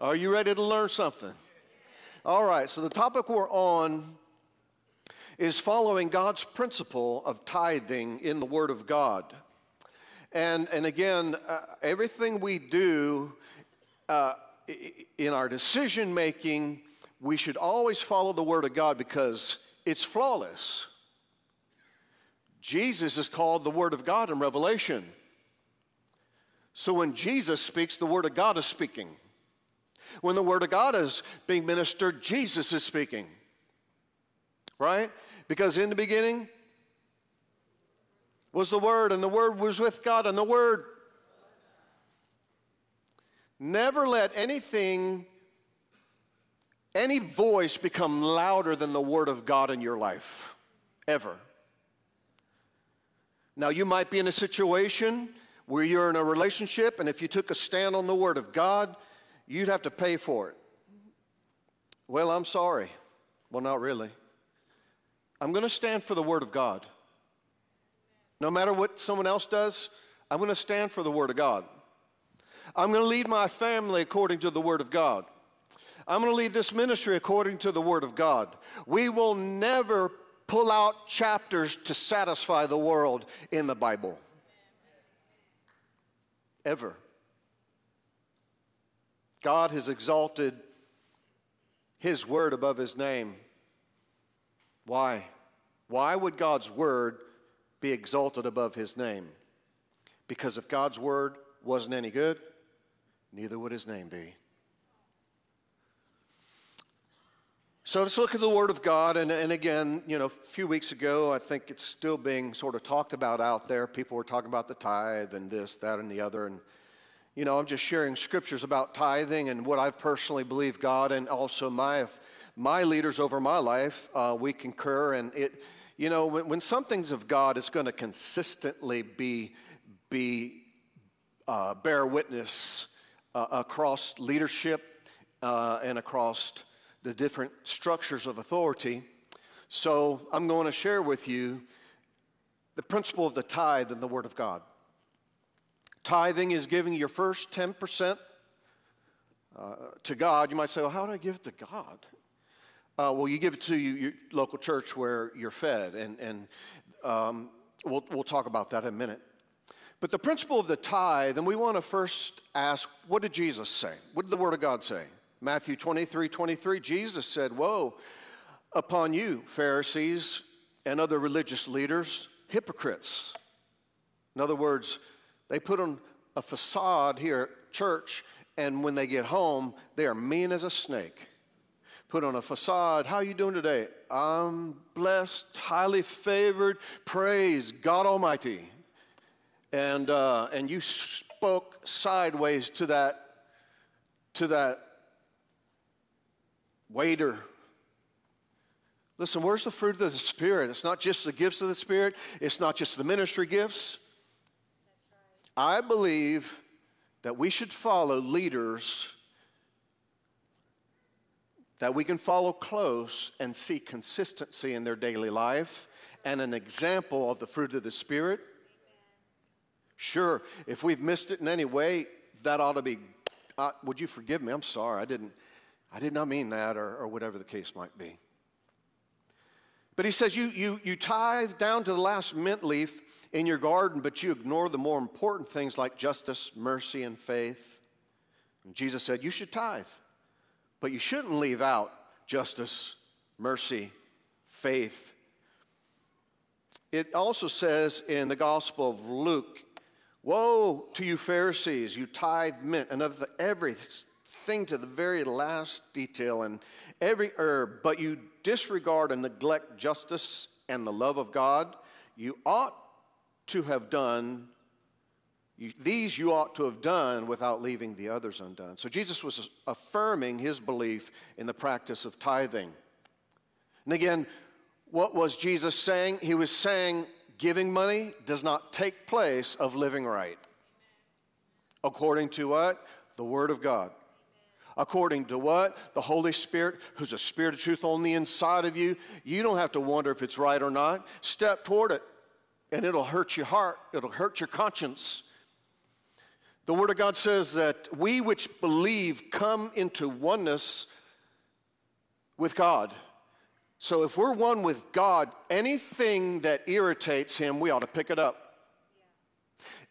Are you ready to learn something? All right, so the topic we're on is following God's principle of tithing in the Word of God. And, and again, uh, everything we do uh, in our decision making, we should always follow the Word of God because it's flawless. Jesus is called the Word of God in Revelation. So when Jesus speaks, the Word of God is speaking. When the Word of God is being ministered, Jesus is speaking. Right? Because in the beginning was the Word, and the Word was with God, and the Word. Never let anything, any voice become louder than the Word of God in your life. Ever. Now, you might be in a situation where you're in a relationship, and if you took a stand on the Word of God, you'd have to pay for it. Well, I'm sorry. Well, not really. I'm going to stand for the Word of God. No matter what someone else does, I'm going to stand for the Word of God. I'm going to lead my family according to the Word of God. I'm going to lead this ministry according to the Word of God. We will never pull out chapters to satisfy the world in the Bible. Ever. God has exalted His word above His name. Why? Why would God's word be exalted above His name? Because if God's word wasn't any good, neither would His name be. So let's look at the Word of God. And, and again, you know, a few weeks ago, I think it's still being sort of talked about out there. People were talking about the tithe and this, that, and the other. And, you know, I'm just sharing scriptures about tithing and what I've personally believed God and also my, my leaders over my life. Uh, we concur. And it, you know, when, when something's of God, it's going to consistently be, be uh, bear witness uh, across leadership uh, and across the different structures of authority. So I'm going to share with you the principle of the tithe in the Word of God. Tithing is giving your first 10% uh, to God. You might say, well, how do I give it to God? Uh, well, you give it to your local church where you're fed, and, and um, we'll, we'll talk about that in a minute. But the principle of the tithe, and we want to first ask, what did Jesus say? What did the Word of God say? Matthew 23 23, Jesus said, Woe upon you, Pharisees and other religious leaders, hypocrites. In other words, they put on a facade here at church, and when they get home, they are mean as a snake. Put on a facade. How are you doing today? I'm blessed, highly favored. Praise God Almighty. And, uh, and you spoke sideways to that, to that waiter. Listen, where's the fruit of the Spirit? It's not just the gifts of the Spirit, it's not just the ministry gifts. I believe that we should follow leaders that we can follow close and see consistency in their daily life and an example of the fruit of the Spirit. Sure, if we've missed it in any way, that ought to be. Uh, would you forgive me? I'm sorry. I didn't. I did not mean that, or, or whatever the case might be. But he says, you, you, you tithe down to the last mint leaf in your garden, but you ignore the more important things like justice, mercy, and faith. And Jesus said, You should tithe, but you shouldn't leave out justice, mercy, faith. It also says in the Gospel of Luke, Woe to you, Pharisees, you tithe mint, another every thing to the very last detail and every herb, but you disregard and neglect justice and the love of God, you ought to have done, these you ought to have done without leaving the others undone. So Jesus was affirming his belief in the practice of tithing. And again, what was Jesus saying? He was saying giving money does not take place of living right. According to what? The Word of God. According to what? The Holy Spirit, who's a spirit of truth on the inside of you. You don't have to wonder if it's right or not. Step toward it, and it'll hurt your heart, it'll hurt your conscience. The Word of God says that we which believe come into oneness with God. So if we're one with God, anything that irritates Him, we ought to pick it up.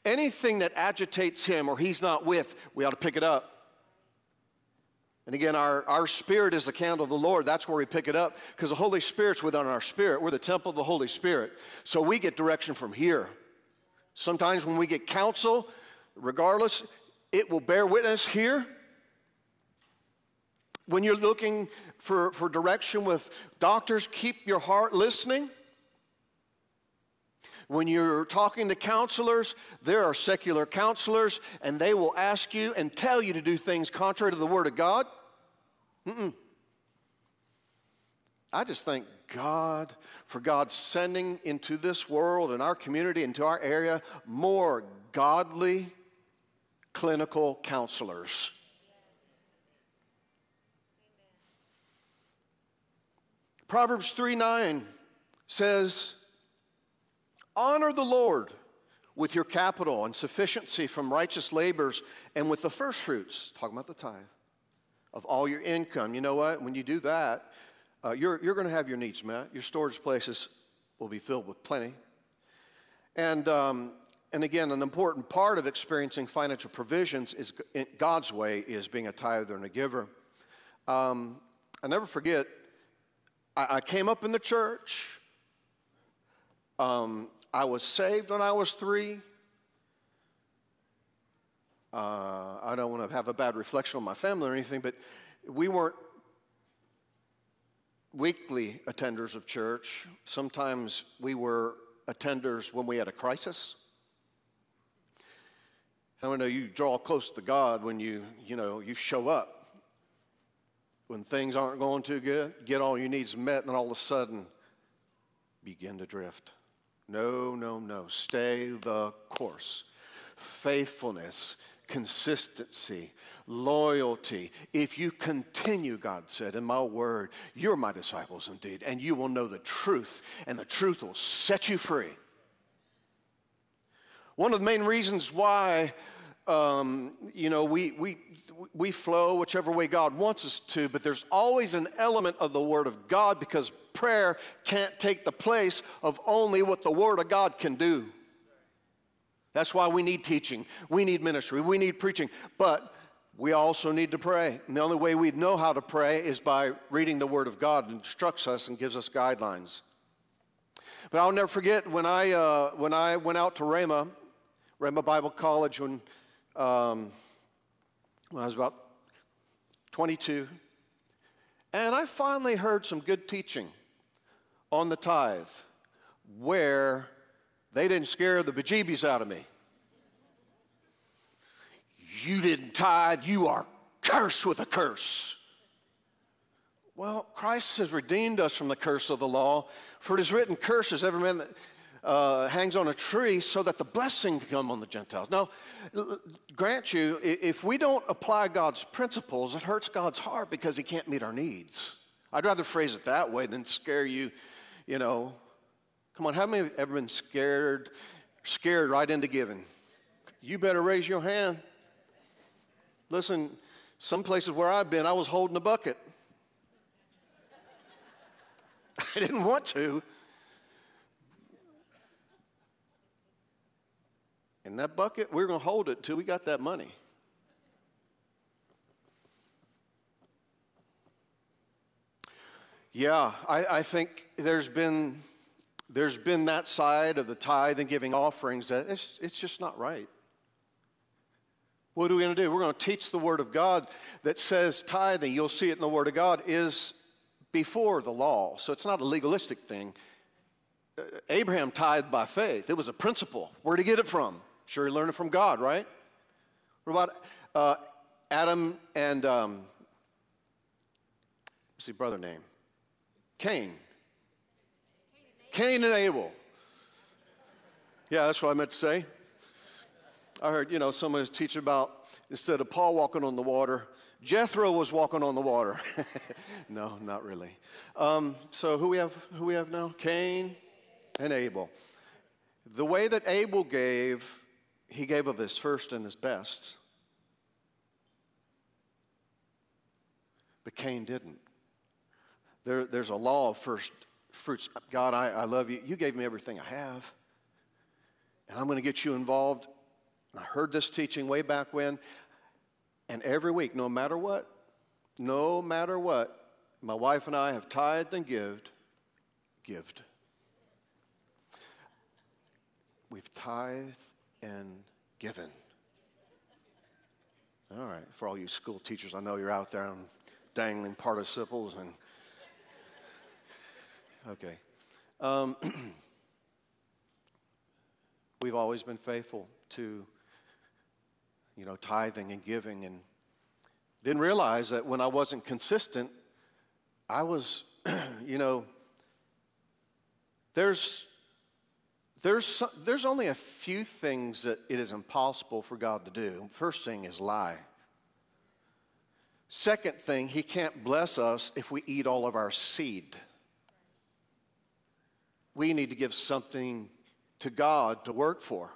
Anything that agitates Him or He's not with, we ought to pick it up. And again, our, our spirit is the candle of the Lord. That's where we pick it up because the Holy Spirit's within our spirit. We're the temple of the Holy Spirit. So we get direction from here. Sometimes when we get counsel, regardless, it will bear witness here. When you're looking for, for direction with doctors, keep your heart listening. When you're talking to counselors, there are secular counselors, and they will ask you and tell you to do things contrary to the Word of God. Mm-mm. I just thank God for God sending into this world and our community, into our area, more godly clinical counselors. Proverbs 3 9 says, Honor the Lord with your capital and sufficiency from righteous labors and with the first fruits, talking about the tithe, of all your income. You know what? When you do that, uh, you're, you're going to have your needs met. Your storage places will be filled with plenty. And, um, and again, an important part of experiencing financial provisions is God's way is being a tither and a giver. Um, I never forget, I, I, came up in the church. Um, I was saved when I was three. Uh, I don't want to have a bad reflection on my family or anything, but we weren't weekly attenders of church. Sometimes we were attenders when we had a crisis. How many know you draw close to God when you, you know, you show up. When things aren't going too good, get all your needs met, and all of a sudden begin to drift. No, no, no. Stay the course. Faithfulness, consistency, loyalty. If you continue, God said, in my word, you're my disciples indeed, and you will know the truth, and the truth will set you free. One of the main reasons why, um, you know, we, we, we flow whichever way God wants us to, but there's always an element of the Word of God because prayer can't take the place of only what the Word of God can do. That's why we need teaching, we need ministry, we need preaching, but we also need to pray. And the only way we know how to pray is by reading the Word of God. It instructs us and gives us guidelines. But I'll never forget when I, uh, when I went out to Rhema, Rhema Bible College, when, um, when I was about 22, and I finally heard some good teaching on the tithe where they didn't scare the bejeebies out of me. You didn't tithe, you are cursed with a curse. Well, Christ has redeemed us from the curse of the law, for it is written, Curses every man that uh, hangs on a tree so that the blessing can come on the Gentiles. Now, grant you, if we don't apply God's principles, it hurts God's heart because He can't meet our needs. I'd rather phrase it that way than scare you you know, come on, how many have ever been scared, scared right into giving? You better raise your hand. Listen, some places where I've been, I was holding a bucket. I didn't want to. And that bucket, we we're going to hold it till we got that money. Yeah, I, I think there's been, there's been that side of the tithe and giving offerings that it's, it's just not right. What are we going to do? We're going to teach the Word of God that says tithing, you'll see it in the Word of God, is before the law. So it's not a legalistic thing. Uh, Abraham tithed by faith, it was a principle. Where'd he get it from? Sure, he learned it from God, right? What about uh, Adam and, um, what's his brother name? Cain. Cain and Abel. Yeah, that's what I meant to say. I heard, you know, someone was teaching about instead of Paul walking on the water, Jethro was walking on the water. no, not really. Um, so who we have? Who we have now? Cain and Abel. The way that Abel gave, he gave of his first and his best. But Cain didn't. There, there's a law of first fruits. God, I, I love you. You gave me everything I have. And I'm going to get you involved. And I heard this teaching way back when. And every week, no matter what, no matter what, my wife and I have tithed and gived, gived. We've tithed and given. All right, for all you school teachers, I know you're out there and dangling participles and. Okay. Um, we've always been faithful to, you know, tithing and giving and didn't realize that when I wasn't consistent, I was, you know, there's, there's, there's only a few things that it is impossible for God to do. First thing is lie. Second thing, He can't bless us if we eat all of our seed. We need to give something to God to work for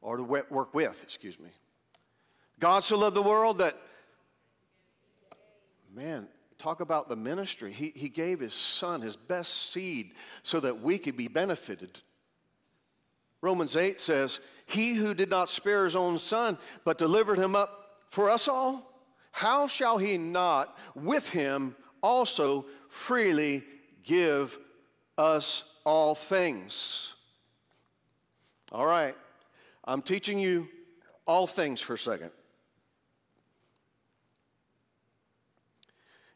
or to work with, excuse me. God so loved the world that man, talk about the ministry. He, he gave his son, his best seed, so that we could be benefited. Romans 8 says, He who did not spare his own son, but delivered him up for us all, how shall he not with him also freely give us all things? All right, I'm teaching you all things for a second.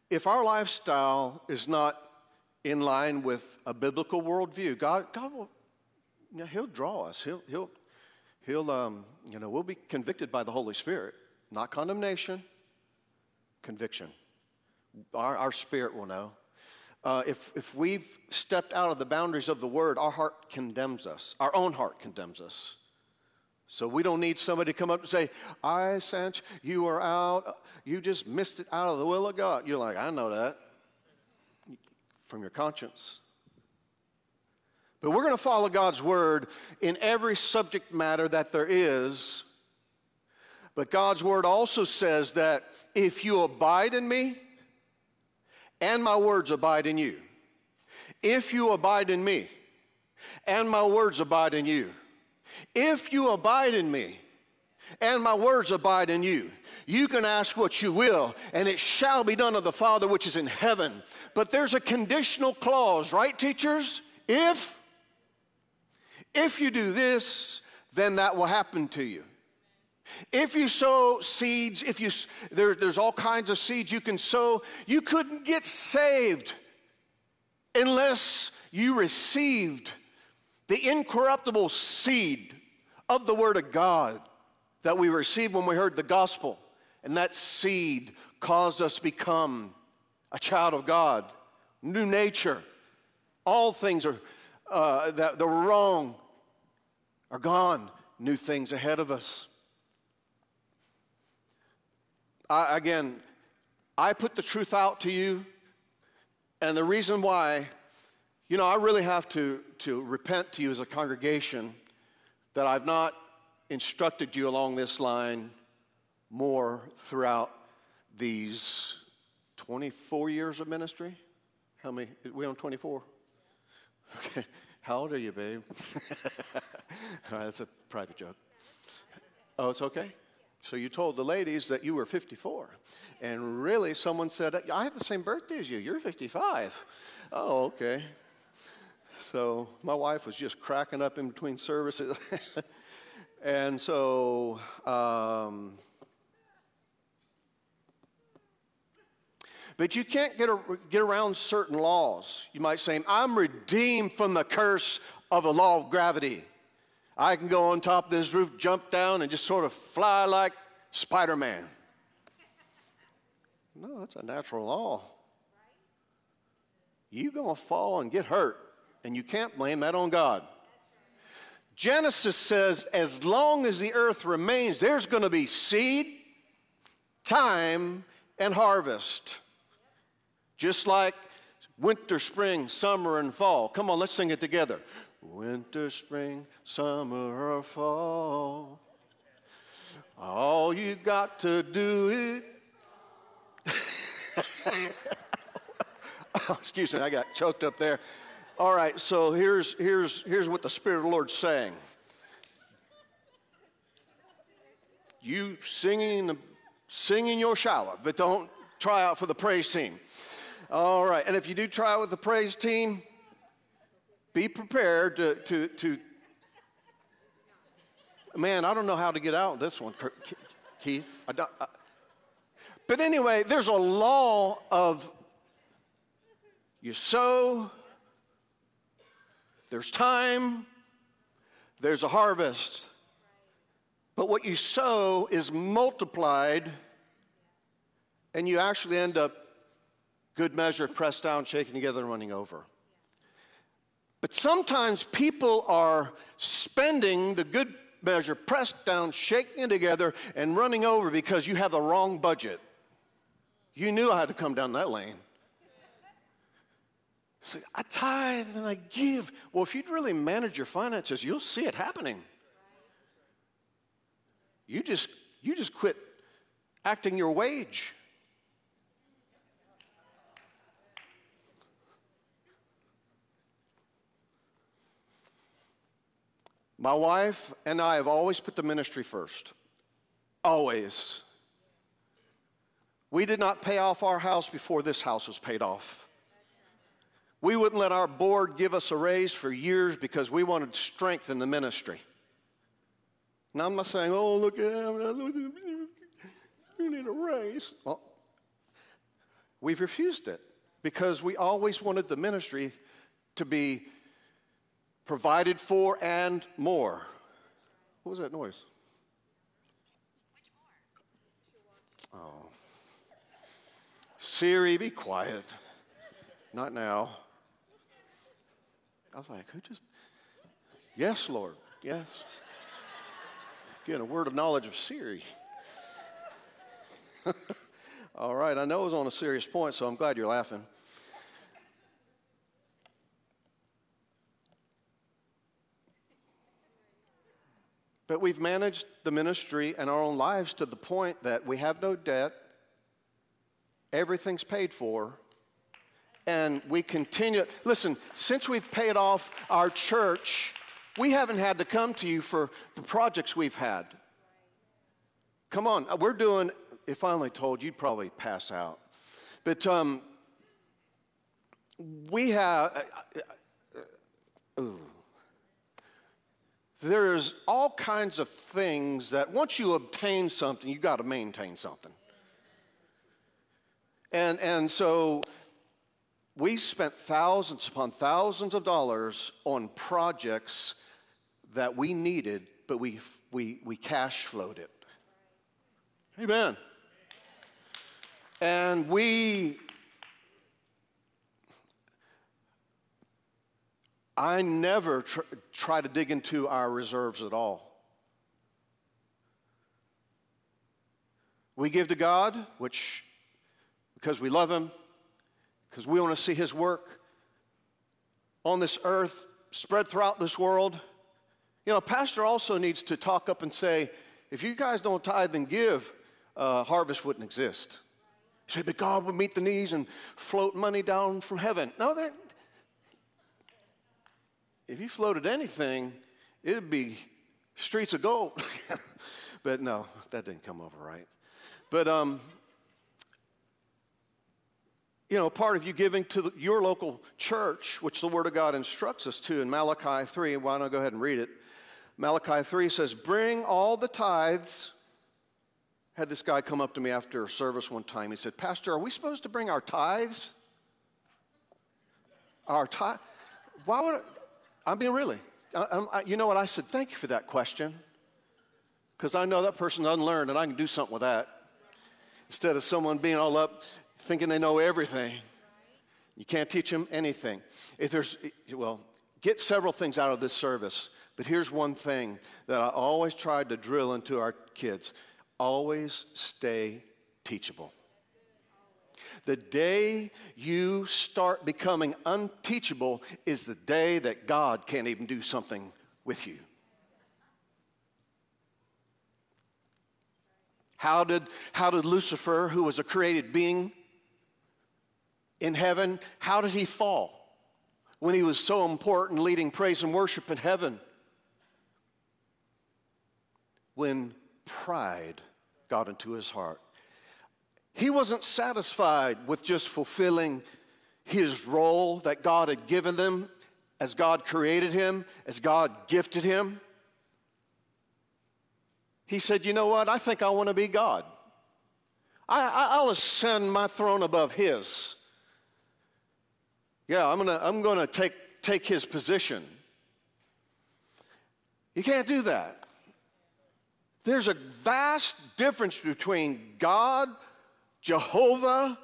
if our lifestyle is not in line with a biblical worldview, God, God will, you know, He'll draw us. He'll, He'll, He'll, um, you know, we'll be convicted by the Holy Spirit, not condemnation, conviction. Our, our spirit will know. Uh, if, if we've stepped out of the boundaries of the word, our heart condemns us. Our own heart condemns us. So we don't need somebody to come up and say, I sense you are out. You just missed it out of the will of God. You're like, I know that from your conscience. But we're going to follow God's word in every subject matter that there is. But God's word also says that if you abide in me and my words abide in you, if you abide in me and my words abide in you, if you abide in me and my words abide in you, you can ask what you will, and it shall be done of the Father which is in heaven. But there's a conditional clause, right, teachers? If, if you do this, then that will happen to you. If you sow seeds, if you there, there's all kinds of seeds you can sow, you couldn't get saved unless you received the incorruptible seed of the Word of God that we received when we heard the gospel. And that seed caused us to become a child of God, new nature. All things are, uh, that the wrong are gone, new things ahead of us. I, again, I put the truth out to you, and the reason why you know, I really have to, to repent to you as a congregation that I've not instructed you along this line more throughout these 24 years of ministry. How many? We on 24? Okay. How old are you, babe? All right, that's a private joke. Oh, it's okay? So you told the ladies that you were 54. And really, someone said, I have the same birthday as you. You're 55. Oh, okay. So my wife was just cracking up in between services. and so, um, but you can't get, a, get around certain laws. You might say, I'm redeemed from the curse of the law of gravity. I can go on top of this roof, jump down, and just sort of fly like Spider Man. No, that's a natural law. You're going to fall and get hurt and you can't blame that on God. Genesis says, as long as the earth remains, there's going to be seed, time, and harvest. Just like winter, spring, summer, and fall. Come on, let's sing it together. Winter, spring, summer, or fall. All you got to do it. oh, excuse me, I got choked up there. All right, so here's, here's, here's what the Spirit of the Lord's saying. You singing, singing your shower, but don't try out for the praise team. All right, and if you do try out with the praise team, be prepared to, to, to man, I don't know how to get out this one, Keith. I but anyway, there's a law of you sow, there's time, there's a harvest. But what you sow is multiplied, and you actually end up good measure, pressed down, shaken together, and running over. But sometimes people are spending the good measure, pressed down, shaking it together, and running over because you have the wrong budget. You knew I had to come down that lane. So I tithe and I give. Well, if you'd really manage your finances, you'll see it happening. You just you just quit acting your wage. My wife and I have always put the ministry first. Always. We did not pay off our house before this house was paid off. We wouldn't let our board give us a raise for years because we wanted strength in the ministry. Now, I'm not saying, oh, look eh, at him, you need a raise. Well, we've refused it because we always wanted the ministry to be provided for and more. What was that noise? Oh. Siri, be quiet. Not now. I was like, who just? Yes, Lord. Yes. Get a word of knowledge of Siri. All right, I know it was on a serious point, so I'm glad you're laughing. But we've managed the ministry and our own lives to the point that we have no debt, everything's paid for, and we continue. Listen, since we've paid off our church, we haven't had to come to you for the projects we've had. Come on, we're doing, if I only told you, you'd probably pass out. But um, we have, uh, uh, ooh there's all kinds of things that once you obtain something, you got to maintain something. And, and so we spent thousands upon thousands of dollars on projects that we needed, but we, we, we cash flowed it. Amen. And we I never tr- try to dig into our reserves at all. We give to God, which, because we love Him, because we want to see His work on this earth spread throughout this world. You know, a pastor also needs to talk up and say, if you guys don't tithe and give, uh, harvest wouldn't exist. say, but God would meet the needs and float money down from heaven. No, if you floated anything, it'd be streets of gold. but no, that didn't come over right. But, um, you know, part of you giving to the, your local church, which the Word of God instructs us to in Malachi 3, why don't I go ahead and read it? Malachi 3 says, Bring all the tithes. Had this guy come up to me after service one time. He said, Pastor, are we supposed to bring our tithes? Our tithe? Why would, I mean, really. I, I, you know what? I said, thank you for that question. Because I know that person's unlearned and I can do something with that. Instead of someone being all up thinking they know everything. You can't teach them anything. If there's, well, get several things out of this service. But here's one thing that I always tried to drill into our kids always stay teachable. The day you start becoming unteachable is the day that God can't even do something with you. How did, how did Lucifer, who was a created being in heaven, how did he fall when he was so important leading praise and worship in heaven? When pride got into his heart. He wasn't satisfied with just fulfilling his role that God had given them as God created him, as God gifted him. He said, You know what? I think I want to be God. I, will ascend my throne above his. Yeah, I'm going to I'm to take, take his position. You can't do that. There's a vast difference between God, Jehovah,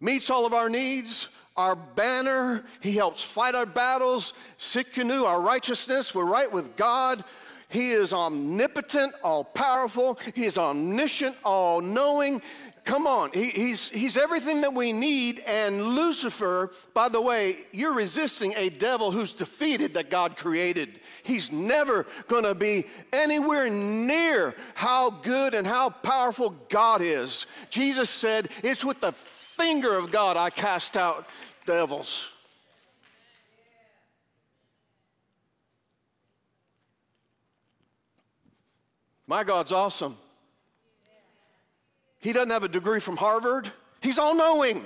meets all of our needs, our banner. He helps fight our battles. Tsidkenu, our righteousness. We're right with God. He is omnipotent, all powerful. He is omniscient, all knowing. Come on, he, he's, he's everything that we need. And Lucifer, by the way, you're resisting a devil who's defeated that God created. He's never going to be anywhere near how good and how powerful God is. Jesus said, It's with the finger of God I cast out devils. My God's awesome. He doesn't have a degree from Harvard, He's all knowing.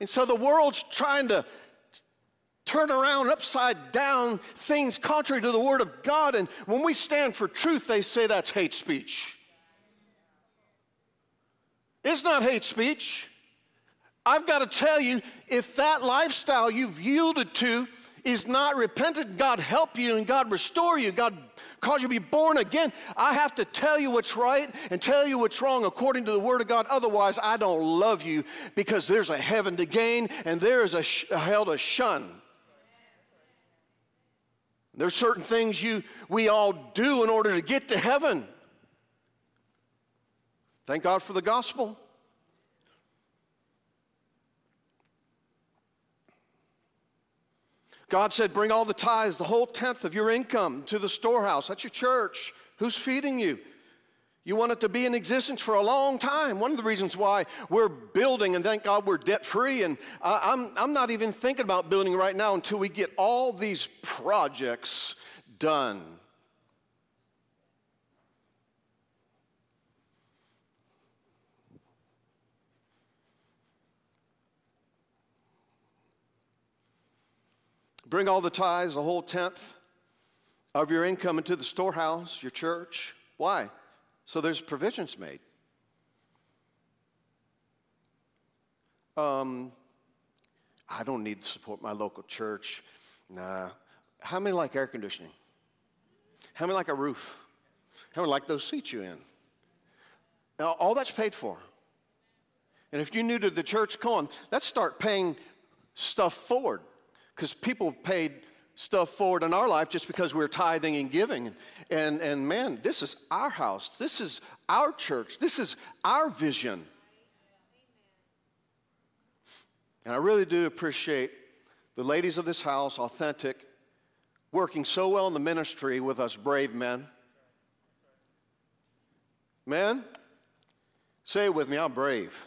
And so the world's trying to turn around upside down things contrary to the Word of God. And when we stand for truth, they say that's hate speech. It's not hate speech. I've got to tell you, if that lifestyle you've yielded to is not repentant, God help you and God restore you, God cause you to be born again. I have to tell you what's right and tell you what's wrong according to the Word of God. Otherwise, I don't love you because there's a heaven to gain and there is a, sh- a hell to shun. There's certain things you we all do in order to get to heaven. Thank God for the gospel. God said, Bring all the tithes, the whole tenth of your income to the storehouse. That's your church. Who's feeding you? You want it to be in existence for a long time. One of the reasons why we're building, and thank God we're debt free, and I'm, I'm not even thinking about building right now until we get all these projects done. Bring all the tithes, the whole tenth of your income into the storehouse, your church. Why? So there's provisions made. Um, I don't need to support my local church. Nah. How many like air conditioning? How many like a roof? How many like those seats you're in? Now, all that's paid for. And if you're new to the church, come on, let's start paying stuff forward because people have paid stuff forward in our life just because we're tithing and giving. And, and man, this is our house. This is our church. This is our vision. And I really do appreciate the ladies of this house, authentic, working so well in the ministry with us brave men. Men, say it with me I'm brave.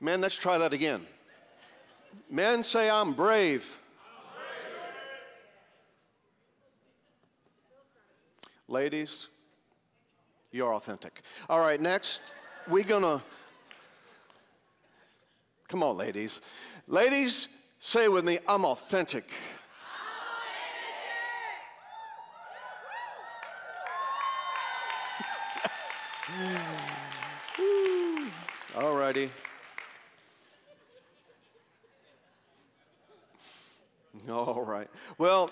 Men, let's try that again. Men say, I'm brave. Ladies, you're authentic. All right, next, we're gonna. Come on, ladies. Ladies, say with me, I'm authentic. All righty. All right. Well,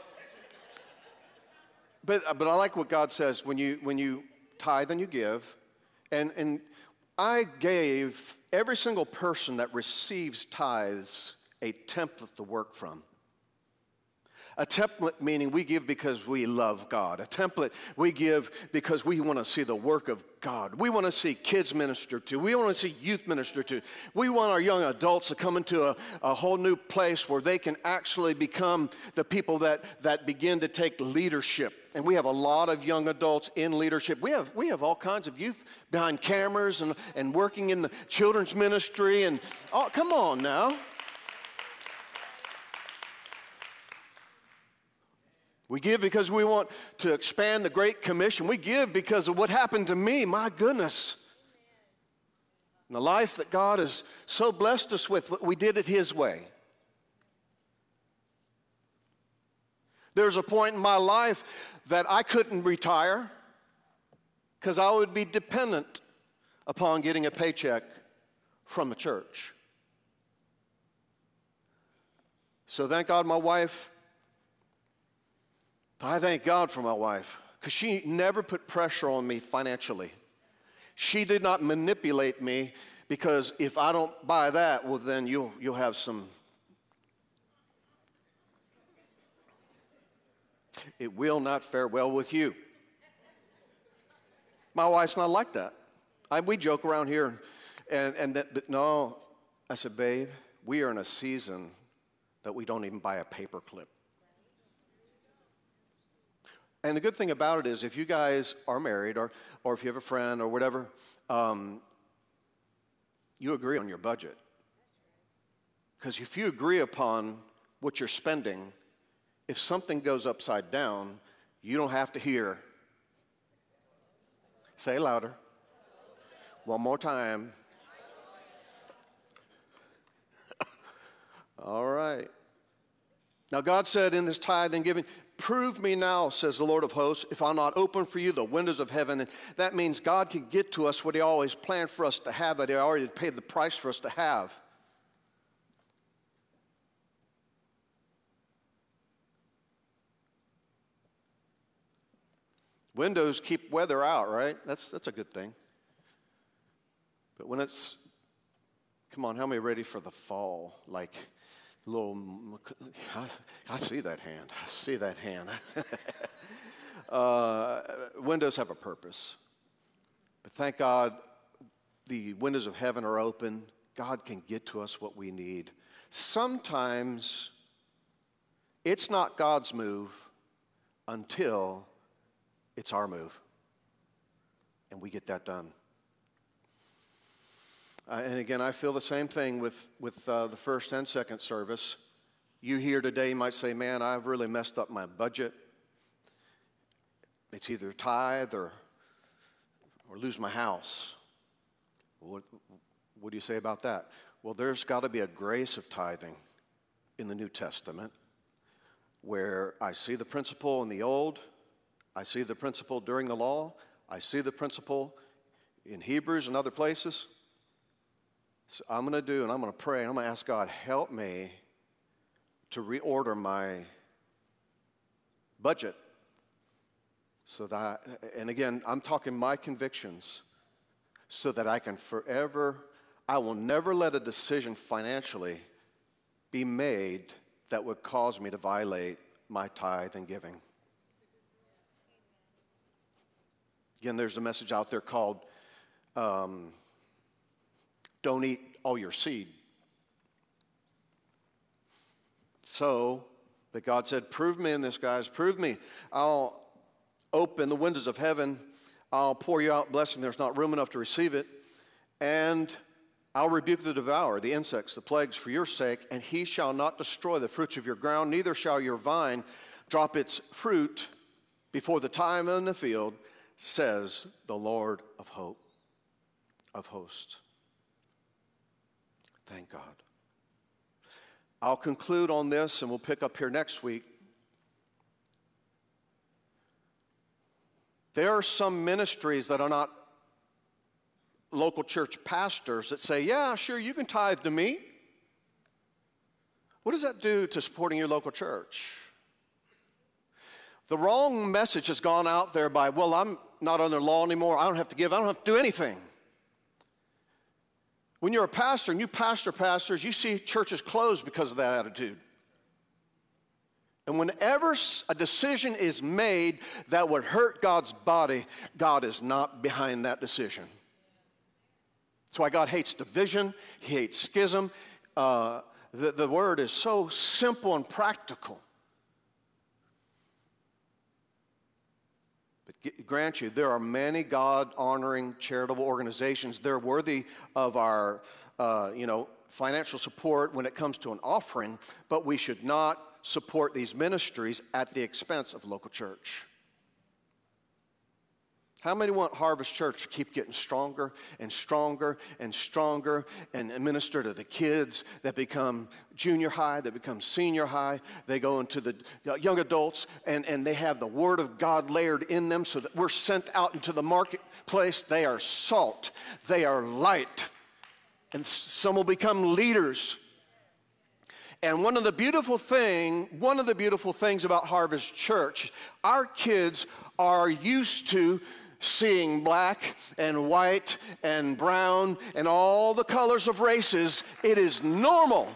but, uh, but I like what God says when you, when you tithe and you give. And, and I gave every single person that receives tithes a template to work from. A template meaning we give because we love God. A template we give because we want to see the work of God. We want to see kids minister to. We want to see youth minister to. We want our young adults to come into a, a whole new place where they can actually become the people that, that begin to take leadership. And we have a lot of young adults in leadership. We have, we have all kinds of youth behind cameras and, and working in the children's ministry. And oh, come on now. We give because we want to expand the Great Commission. We give because of what happened to me. My goodness. And the life that God has so blessed us with, we did it His way. There's a point in my life that I couldn't retire because I would be dependent upon getting a paycheck from the church. So thank God my wife I thank God for my wife because she never put pressure on me financially. She did not manipulate me because if I don't buy that, well, then you'll, you'll have some. It will not fare well with you. My wife's not like that. I, we joke around here, and, and that, but no, I said, babe, we are in a season that we don't even buy a paper clip. And the good thing about it is, if you guys are married or, or if you have a friend or whatever, um, you agree on your budget. Because if you agree upon what you're spending, if something goes upside down, you don't have to hear. Say louder. One more time. All right. Now, God said in this tithe and giving, Prove me now, says the Lord of hosts, if I'll not open for you the windows of heaven. And that means God can get to us what He always planned for us to have, that He already paid the price for us to have. Windows keep weather out, right? That's, that's a good thing. But when it's, come on, how many ready for the fall? Like, little, I, see that hand. I see that hand. uh, windows have a purpose. But thank God the windows of heaven are open. God can get to us what we need. Sometimes it's not God's move until it's our move. And we get that done. Uh, and again, I feel the same thing with, with uh, the first and second service. You here today might say, Man, I've really messed up my budget. It's either tithe or, or lose my house. What, what do you say about that? Well, there's got to be a grace of tithing in the New Testament where I see the principle in the Old, I see the principle during the law, I see the principle in Hebrews and other places. So I'm going to do, and I'm going to pray, and I'm going to ask God, help me to reorder my budget. So that, and again, I'm talking my convictions, so that I can forever, I will never let a decision financially be made that would cause me to violate my tithe and giving. Again, there's a message out there called um, don't eat all your seed. So, that God said, Prove me in this, guys, prove me. I'll open the windows of heaven, I'll pour you out blessing. There's not room enough to receive it. And I'll rebuke the devourer, the insects, the plagues for your sake, and he shall not destroy the fruits of your ground, neither shall your vine drop its fruit before the time in the field, says the Lord of hope, of hosts. Thank God. I'll conclude on this and we'll pick up here next week. There are some ministries that are not local church pastors that say, Yeah, sure, you can tithe to me. What does that do to supporting your local church? The wrong message has gone out there by, Well, I'm not under law anymore. I don't have to give, I don't have to do anything. When you're a pastor and you pastor pastors, you see churches closed because of that attitude. And whenever a decision is made that would hurt God's body, God is not behind that decision. That's why God hates division, He hates schism. Uh, the, the word is so simple and practical. Grant you, there are many God honoring charitable organizations. They're worthy of our, uh, you know, financial support when it comes to an offering, but we should not support these ministries at the expense of local church. How many want Harvest Church to keep getting stronger and stronger and stronger and minister to the kids that become junior high, that become senior high? They go into the young adults and, and they have the Word of God layered in them so that we're sent out into the marketplace. They are salt, they are light, and some will become leaders. And one of the beautiful thing, one of the beautiful things about Harvest Church, our kids are used to seeing black and white and brown and all the colors of races, it is normal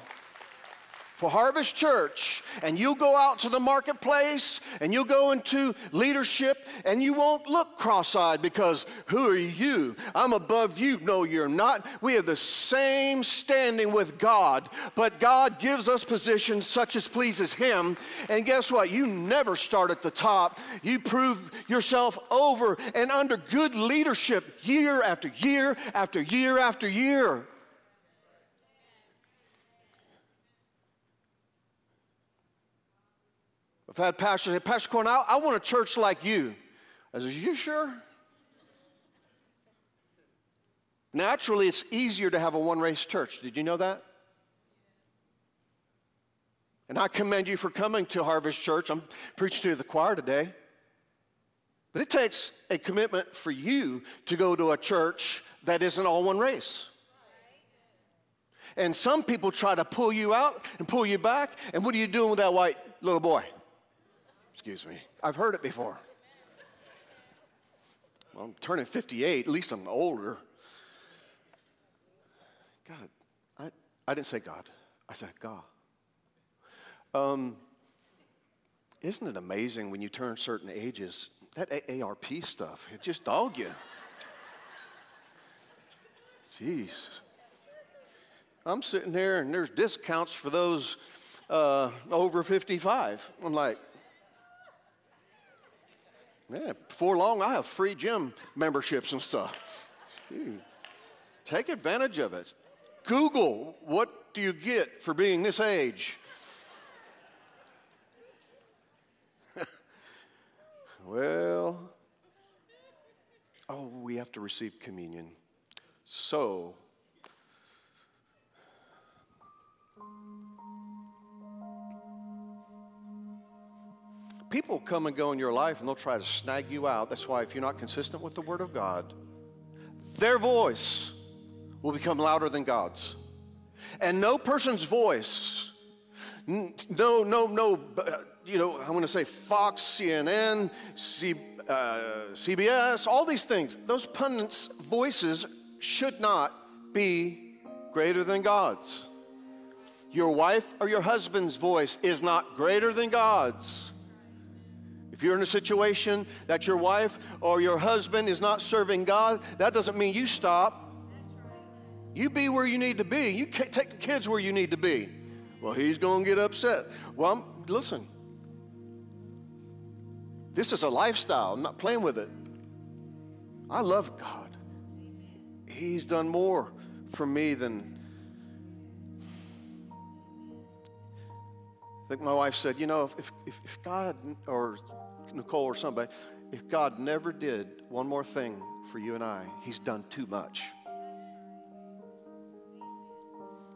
for Harvest Church, and you'll go out to the marketplace and you'll go into leadership and you won't look cross eyed because who are you? I'm above you. No, you're not. We have the same standing with God, but God gives us positions such as pleases Him. And guess what? You never start at the top. You prove yourself over and under good leadership year after year after year after year. I've had pastors say, Pastor Cornell, I want a church like you. I said, You sure? Naturally, it's easier to have a one race church. Did you know that? And I commend you for coming to Harvest Church. I'm preaching to the choir today. But it takes a commitment for you to go to a church that isn't all one race. And some people try to pull you out and pull you back. And what are you doing with that white little boy? Excuse me. I've heard it before. Well, I'm turning 58, at least I'm older. God, I, I didn't say God, I said God. Um, isn't it amazing when you turn certain ages, that AARP stuff, it just dog you. Jeez. I'm sitting here and there's discounts for those uh, over 55. I'm like, yeah, before long, I have free gym memberships and stuff. Take advantage of it. Google, what do you get for being this age? well, oh, we have to receive communion. So, people come and go in your life and they'll try to snag you out. That's why if you're not consistent with the Word of God, their voice will become louder than God's. And no person's voice, no, no, no, uh, you know, I want to say Fox, CNN, C, uh, CBS, all these things, those pundits' voices should not be greater than God's. Your wife or your husband's voice is not greater than God's. If you're in a situation that your wife or your husband is not serving God, that doesn't mean you stop. You be where you need to be. You take the kids where you need to be. Well, he's going to get upset. Well, I'm, listen. This is a lifestyle. I'm not playing with it. I love God. He's done more for me than. I think my wife said, you know, if, if, if God or Nicole or somebody, if God never did one more thing for you and I, He's done too much.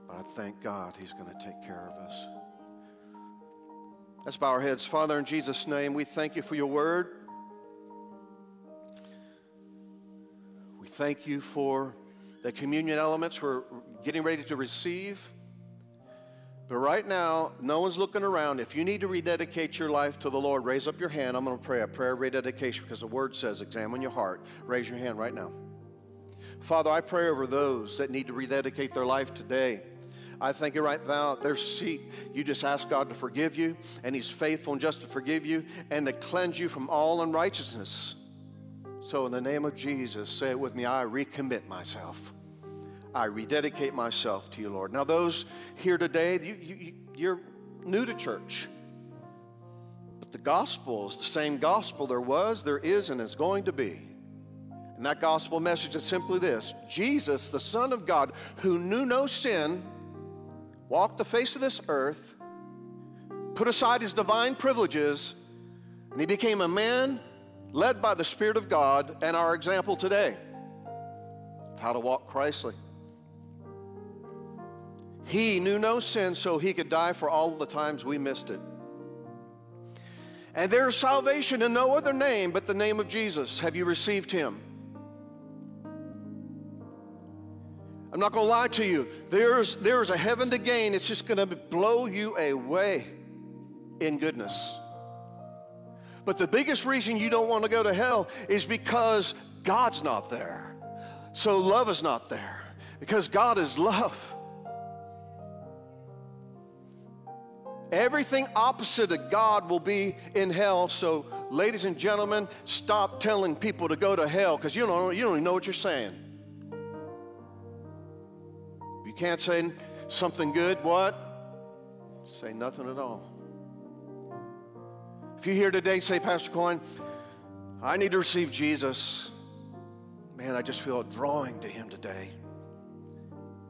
But I thank God He's going to take care of us. Let's bow our heads. Father, in Jesus' name, we thank you for your word. We thank you for the communion elements we're getting ready to receive. But right now, no one's looking around. If you need to rededicate your life to the Lord, raise up your hand. I'm going to pray a prayer of rededication because the word says, examine your heart. Raise your hand right now. Father, I pray over those that need to rededicate their life today. I think right now at their seat, you just ask God to forgive you, and He's faithful and just to forgive you and to cleanse you from all unrighteousness. So, in the name of Jesus, say it with me I recommit myself. I rededicate myself to you, Lord. Now, those here today, you, you, you're new to church. But the gospel is the same gospel there was, there is, and is going to be. And that gospel message is simply this Jesus, the Son of God, who knew no sin, walked the face of this earth, put aside his divine privileges, and he became a man led by the Spirit of God and our example today of how to walk Christly. He knew no sin, so he could die for all the times we missed it. And there is salvation in no other name but the name of Jesus. Have you received him? I'm not going to lie to you. There's, there's a heaven to gain. It's just going to blow you away in goodness. But the biggest reason you don't want to go to hell is because God's not there. So love is not there. Because God is love. Everything opposite of God will be in hell. So, ladies and gentlemen, stop telling people to go to hell because you don't, you don't even know what you're saying. If you can't say something good, what? Say nothing at all. If you hear today, say, Pastor Coyne, I need to receive Jesus. Man, I just feel a drawing to him today.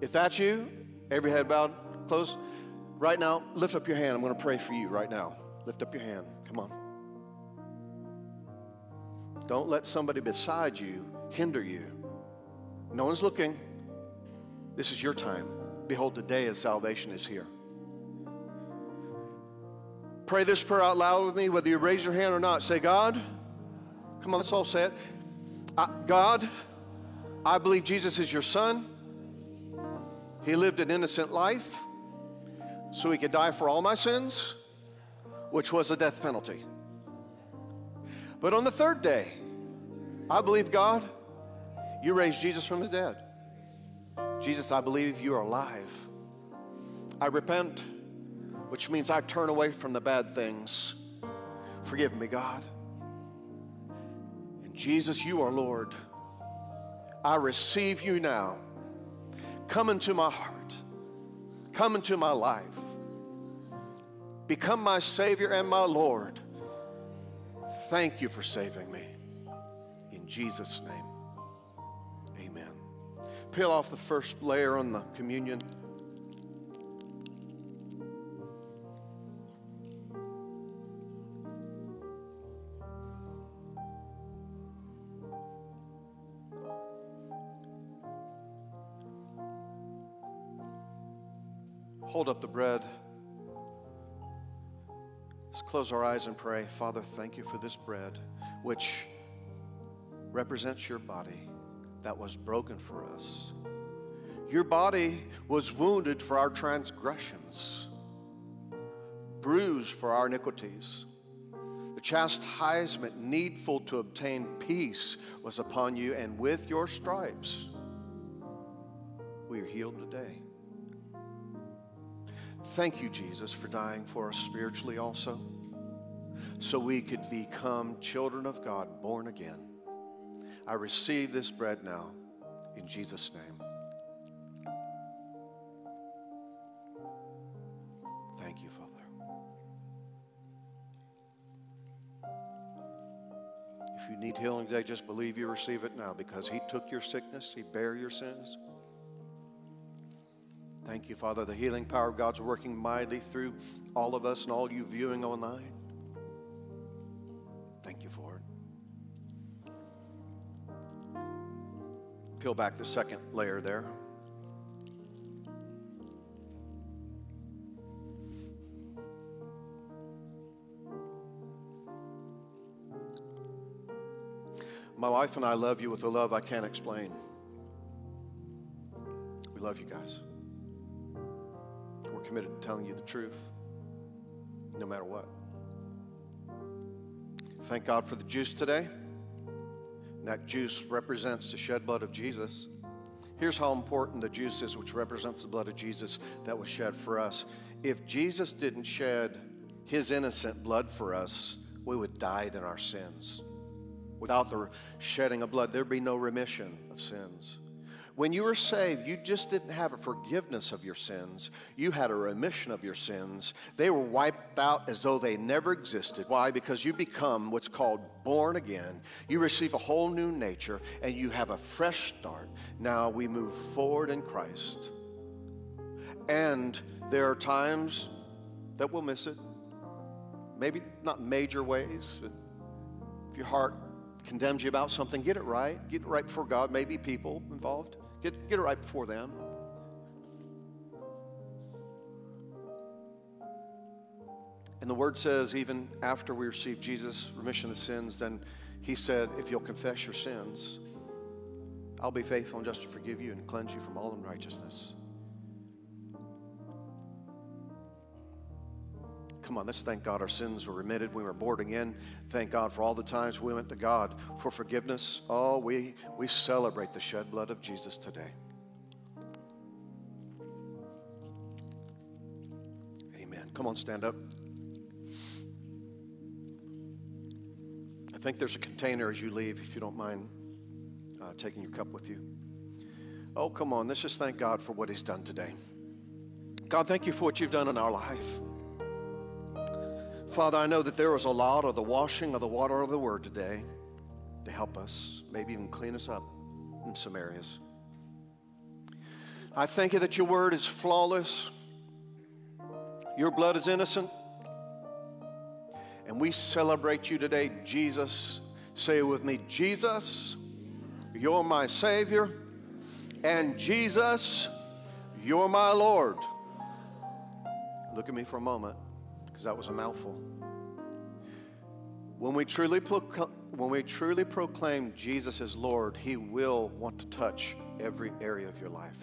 If that's you, every head bowed, closed. Right now, lift up your hand. I'm going to pray for you right now. Lift up your hand. Come on. Don't let somebody beside you hinder you. No one's looking. This is your time. Behold, the day of salvation is here. Pray this prayer out loud with me, whether you raise your hand or not. Say, God, come on, let's all say it. Uh, God, I believe Jesus is your son. He lived an innocent life so he could die for all my sins, which was a death penalty. But on the third day, I believe, God, you raised Jesus from the dead. Jesus, I believe you are alive. I repent, which means I turn away from the bad things. Forgive me, God. And Jesus, you are Lord. I receive you now. Come into my heart, come into my life. Become my Savior and my Lord. Thank you for saving me. In Jesus' name, amen. Peel off the first layer on the communion. Hold up the bread. Close our eyes and pray. Father, thank you for this bread, which represents your body that was broken for us. Your body was wounded for our transgressions, bruised for our iniquities. The chastisement needful to obtain peace was upon you, and with your stripes, we are healed today. Thank you, Jesus, for dying for us spiritually also, so we could become children of God, born again. I receive this bread now in Jesus' name. Thank you, Father. If you need healing today, just believe you receive it now because He took your sickness, He bare your sins. Thank you, Father. The healing power of God's working mightily through all of us and all you viewing online. Thank you for it. Peel back the second layer there. My wife and I love you with a love I can't explain. We love you guys We're committed to telling you the truth, no matter what. Thank God for the juice today. That juice represents the shed blood of Jesus. Here's how important the juice is, which represents the blood of Jesus that was shed for us. If Jesus didn't shed his innocent blood for us, we would die in our sins. Without the shedding of blood, there'd be no remission of sins. When you were saved, you just didn't have a forgiveness of your sins. You had a remission of your sins. They were wiped out as though they never existed. Why? Because you become what's called born again. You receive a whole new nature and you have a fresh start. Now we move forward in Christ. And there are times that we'll miss it. Maybe not major ways. If your heart condemns you about something, get it right. Get it right before God, maybe people involved. Get, get it right before them. And the word says, even after we receive Jesus' remission of sins, then he said, if you'll confess your sins, I'll be faithful and just to forgive you and cleanse you from all unrighteousness. Come on, let's thank God our sins were remitted. We were born again. Thank God for all the times we went to God for forgiveness. Oh, we, we celebrate the shed blood of Jesus today. Amen. Come on, stand up. I think there's a container as you leave, if you don't mind uh, taking your cup with you. Oh, come on. Let's just thank God for what He's done today. God, thank you for what you've done in our life. Father, I know that there was a lot of the washing of the water of the word today to help us, maybe even clean us up in some areas. I thank you that your word is flawless, your blood is innocent, and we celebrate you today, Jesus. Say it with me Jesus, you're my Savior, and Jesus, you're my Lord. Look at me for a moment because that was a mouthful. When we truly when we truly proclaim Jesus as Lord, He will want to touch every area of your life.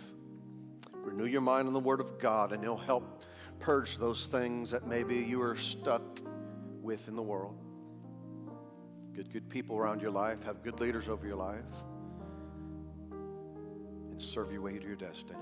Renew your mind on the Word of God, and He'll help purge those things that maybe you are stuck with in the world. Good, good people around your life, have good leaders over your life, and serve your way to your destiny.